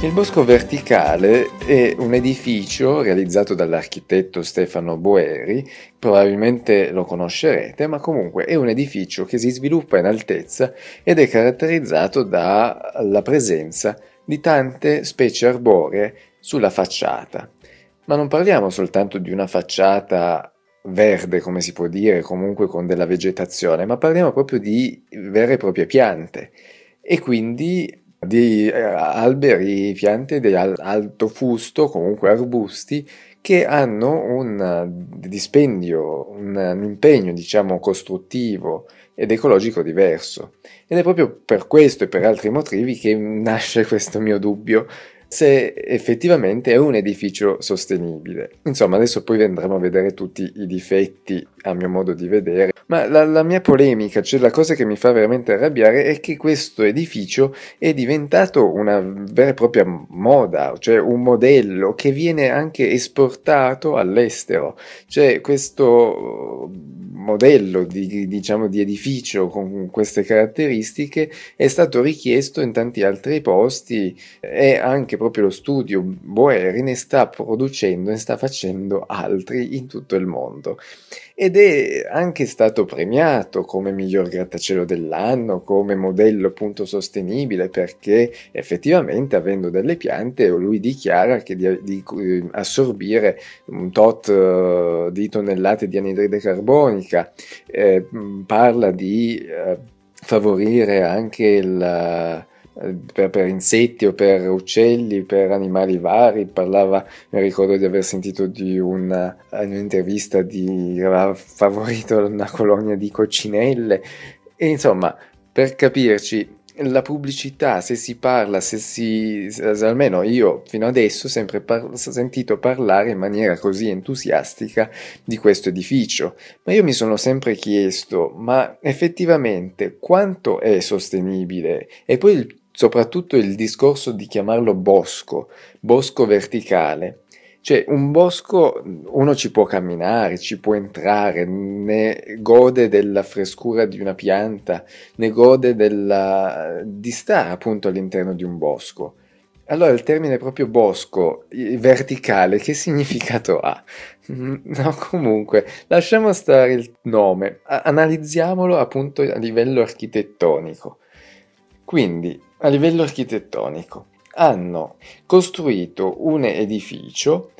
Il bosco verticale è un edificio realizzato dall'architetto Stefano Boeri, probabilmente lo conoscerete, ma comunque è un edificio che si sviluppa in altezza ed è caratterizzato dalla presenza di tante specie arboree sulla facciata. Ma non parliamo soltanto di una facciata verde, come si può dire, comunque con della vegetazione, ma parliamo proprio di vere e proprie piante e quindi di eh, alberi, piante di alto fusto, comunque arbusti, che hanno un dispendio, un, un impegno, diciamo, costruttivo ed ecologico diverso. Ed è proprio per questo e per altri motivi che nasce questo mio dubbio se effettivamente è un edificio sostenibile. Insomma, adesso poi andremo a vedere tutti i difetti a mio modo di vedere, ma la, la, mia polemica, cioè la cosa che mi fa veramente arrabbiare è che questo edificio è diventato una vera e propria moda, cioè un modello che viene anche esportato all'estero, cioè questo modello di, diciamo, di edificio con queste caratteristiche è stato richiesto in tanti altri posti e anche proprio lo studio Boeri ne sta producendo, ne sta facendo altri in tutto il mondo. Ed è anche stato premiato come miglior grattacielo dell'anno, come modello appunto sostenibile perché effettivamente avendo delle piante lui dichiara che di, di assorbire un tot uh, di tonnellate di anidride carbonica, eh, parla di eh, favorire anche il per, per, insetti o per uccelli, per animali vari. Parlava, mi ricordo di aver sentito di una, un'intervista di aveva favorito una colonia di coccinelle. E insomma, per capirci, la pubblicità, se si parla, se si, almeno io fino adesso ho sempre par- sentito parlare in maniera così entusiastica di questo edificio, ma io mi sono sempre chiesto, ma effettivamente quanto è sostenibile? E poi il soprattutto il discorso di chiamarlo bosco, bosco verticale. Cioè un bosco uno ci può camminare, ci può entrare, ne gode della frescura di una pianta, ne gode della, di stare appunto all'interno di un bosco. Allora il termine proprio bosco verticale che significato ha? No, comunque, lasciamo stare il nome, analizziamolo appunto a livello architettonico. Quindi, a livello architettonico, hanno costruito un edificio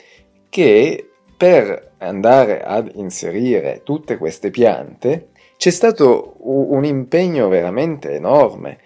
che per andare ad inserire tutte queste piante c'è stato un impegno veramente enorme,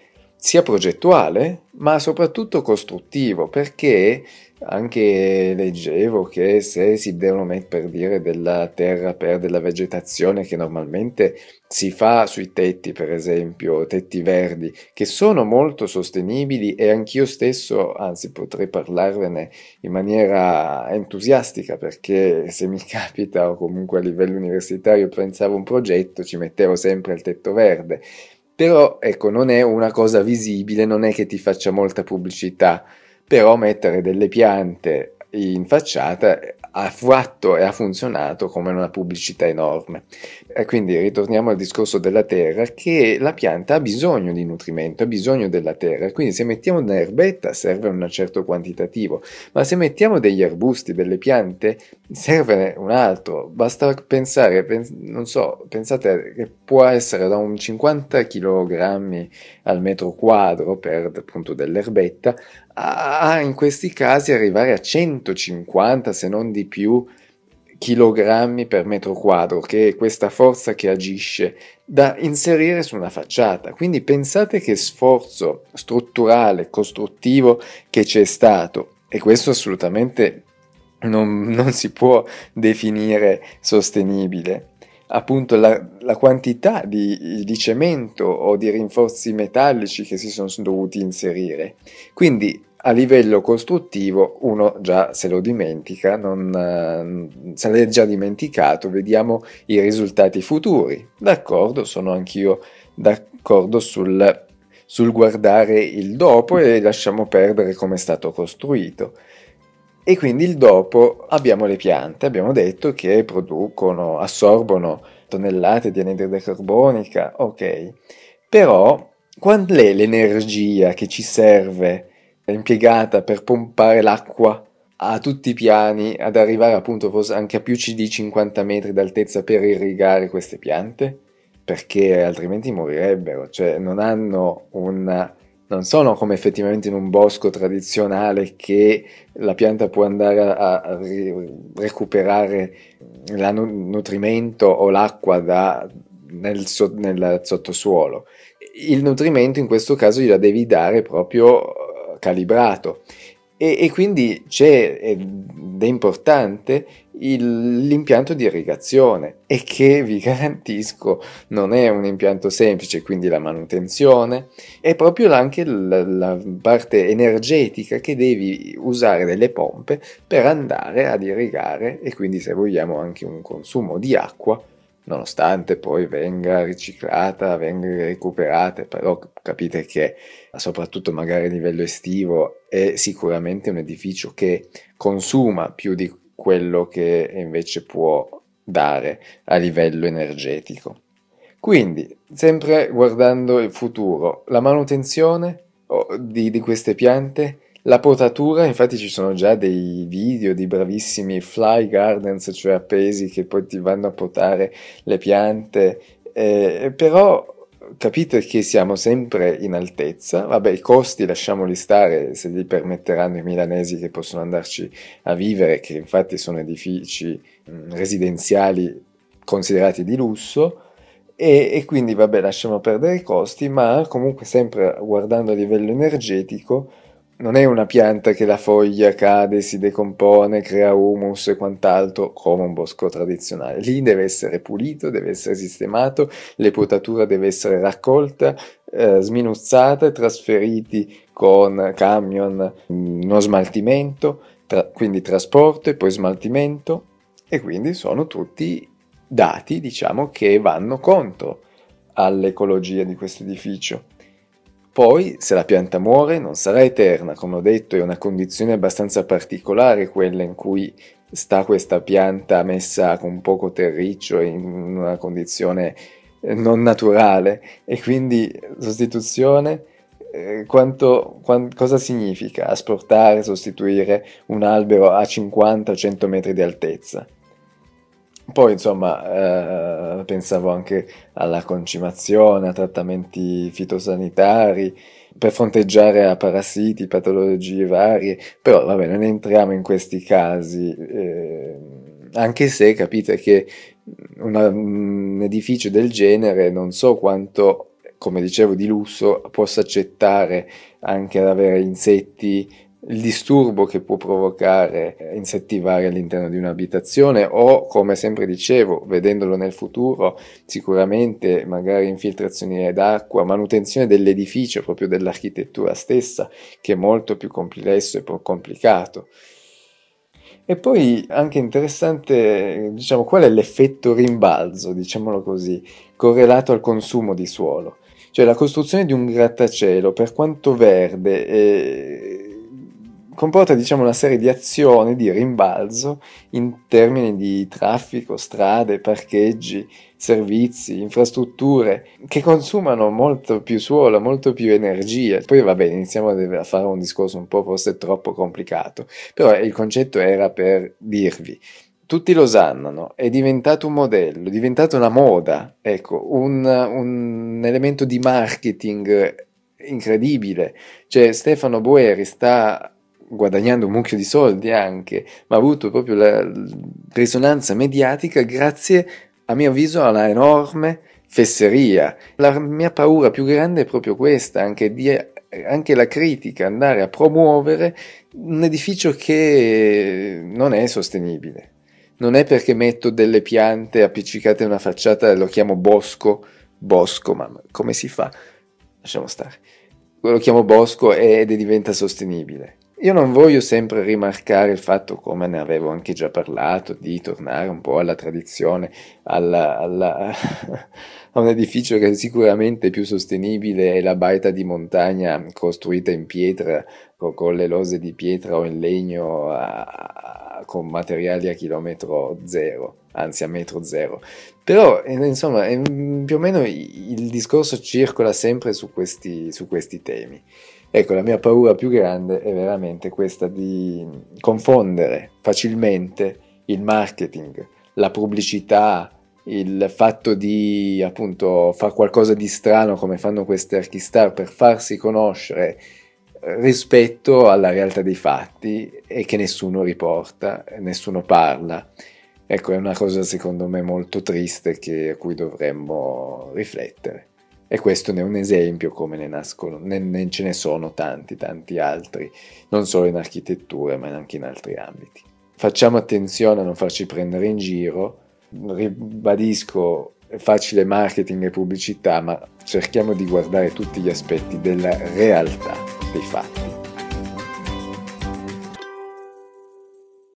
sia progettuale ma soprattutto costruttivo, perché anche leggevo che se si devono mettere per dire della terra per della vegetazione che normalmente si fa sui tetti, per esempio, tetti verdi, che sono molto sostenibili e anch'io stesso, anzi potrei parlarvene in maniera entusiastica perché se mi capita o comunque a livello universitario pensavo un progetto ci mettevo sempre il tetto verde. Però ecco, non è una cosa visibile, non è che ti faccia molta pubblicità. Però mettere delle piante in facciata ha fatto e ha funzionato come una pubblicità enorme. E quindi ritorniamo al discorso della terra, che la pianta ha bisogno di nutrimento, ha bisogno della terra, quindi se mettiamo un'erbetta serve un certo quantitativo, ma se mettiamo degli arbusti, delle piante, serve un altro. Basta pensare, pens- non so, pensate che può essere da un 50 kg al metro quadro per appunto dell'erbetta a in questi casi arrivare a 150 se non di più chilogrammi per metro quadro, che è questa forza che agisce da inserire su una facciata. Quindi pensate che sforzo strutturale, costruttivo che c'è stato, e questo assolutamente non, non si può definire sostenibile appunto la, la quantità di, di, cemento o di rinforzi metallici che si sono dovuti inserire. Quindi a livello costruttivo uno già se lo dimentica, non, se l'è già dimenticato, vediamo i risultati futuri. D'accordo, sono anch'io d'accordo sul, sul guardare il dopo e lasciamo perdere come è stato costruito. E quindi il dopo abbiamo le piante, abbiamo detto che producono, assorbono tonnellate di anidride carbonica, ok. Però qual è l'energia che ci serve impiegata per pompare l'acqua a tutti i piani ad arrivare appunto anche a più di 50 metri d'altezza per irrigare queste piante? Perché altrimenti morirebbero, cioè non hanno una non sono come effettivamente in un bosco tradizionale che la pianta può andare a, a recuperare il nutrimento o l'acqua da, nel, so, nel sottosuolo. Il nutrimento in questo caso gliela devi dare proprio calibrato. E, e quindi c'è ed è importante il, l'impianto di irrigazione e che vi garantisco non è un impianto semplice, quindi la manutenzione, è proprio anche la, la parte energetica che devi usare delle pompe per andare ad irrigare e quindi se vogliamo anche un consumo di acqua nonostante poi venga riciclata, venga recuperata, però capite che soprattutto magari a livello estivo è sicuramente un edificio che consuma più di quello che invece può dare a livello energetico. Quindi, sempre guardando il futuro, la manutenzione di, di queste piante la potatura, infatti ci sono già dei video di bravissimi fly gardens, cioè appesi che poi ti vanno a potare le piante, eh, però capite che siamo sempre in altezza, vabbè i costi lasciamoli stare se li permetteranno i milanesi che possono andarci a vivere, che infatti sono edifici mm, residenziali considerati di lusso, e, e, quindi vabbè lasciamo perdere i costi, ma comunque sempre guardando a livello energetico non è una pianta che la foglia cade, si decompone, crea humus e quant'altro come un bosco tradizionale. Lì deve essere pulito, deve essere sistemato, le potature deve essere raccolta, eh, sminuzzata e trasferiti con camion, uno smaltimento, tra- quindi trasporto e poi smaltimento e quindi sono tutti dati, diciamo, che vanno contro all'ecologia di questo edificio. Poi, se la pianta muore, non sarà eterna, come ho detto, è una condizione abbastanza particolare quella in cui sta questa pianta messa con poco terriccio in una condizione eh, non naturale e quindi sostituzione eh, quanto, quant, cosa significa asportare, sostituire un albero a 50-100 metri di altezza? Poi insomma eh, pensavo anche alla concimazione, a trattamenti fitosanitari per fronteggiare a parassiti, patologie varie, però vabbè non entriamo in questi casi, eh, anche se capite che una, un edificio del genere non so quanto come dicevo di lusso possa accettare anche ad avere insetti il disturbo che può provocare eh, insettivare all'interno di un'abitazione o, come sempre dicevo, vedendolo nel futuro, sicuramente magari infiltrazioni d'acqua, manutenzione dell'edificio, proprio dell'architettura stessa, che è molto più complesso e più complicato. E poi anche interessante, diciamo, qual è l'effetto rimbalzo, diciamolo così, correlato al consumo di suolo. Cioè la costruzione di un grattacielo, per quanto verde, eh, comporta diciamo una serie di azioni di rimbalzo in termini di traffico, strade, parcheggi, servizi, infrastrutture che consumano molto più suolo, molto più energia. Poi va bene, iniziamo a fare un discorso un po' forse troppo complicato, però il concetto era per dirvi tutti lo sanno, no? è diventato un modello, è diventata una moda, ecco, un, un elemento di marketing incredibile. Cioè Stefano Boeri sta guadagnando un mucchio di soldi anche, ma ha avuto proprio la risonanza mediatica grazie, a mio avviso, alla enorme fesseria. La mia paura più grande è proprio questa, anche, di, anche la critica, andare a promuovere un edificio che non è sostenibile. Non è perché metto delle piante appiccicate a una facciata e lo chiamo bosco, bosco, ma come si fa? Lasciamo stare. Lo chiamo bosco ed diventa sostenibile. Io non voglio sempre rimarcare il fatto, come ne avevo anche già parlato, di tornare un po' alla tradizione, alla, alla, a un edificio che sicuramente è più sostenibile è la baita di montagna costruita in pietra, con, con le lose di pietra o in legno, a, a, con materiali a chilometro zero. anzi a metro zero. Però, eh, insomma, più o meno il discorso circola sempre su questi, su questi temi. Ecco, la mia paura più grande è veramente questa di confondere facilmente il marketing, la pubblicità, il fatto di appunto fare qualcosa di strano come fanno queste archistar per farsi conoscere rispetto alla realtà dei fatti e che nessuno riporta, nessuno parla. Ecco, è una cosa secondo me molto triste che, a cui dovremmo riflettere. E questo ne è un esempio come ne nascono, ne, ne, ce ne sono tanti, tanti altri, non solo in architettura ma anche in altri ambiti. Facciamo attenzione a non farci prendere in giro, ribadisco è facile marketing e pubblicità, ma cerchiamo di guardare tutti gli aspetti della realtà dei fatti.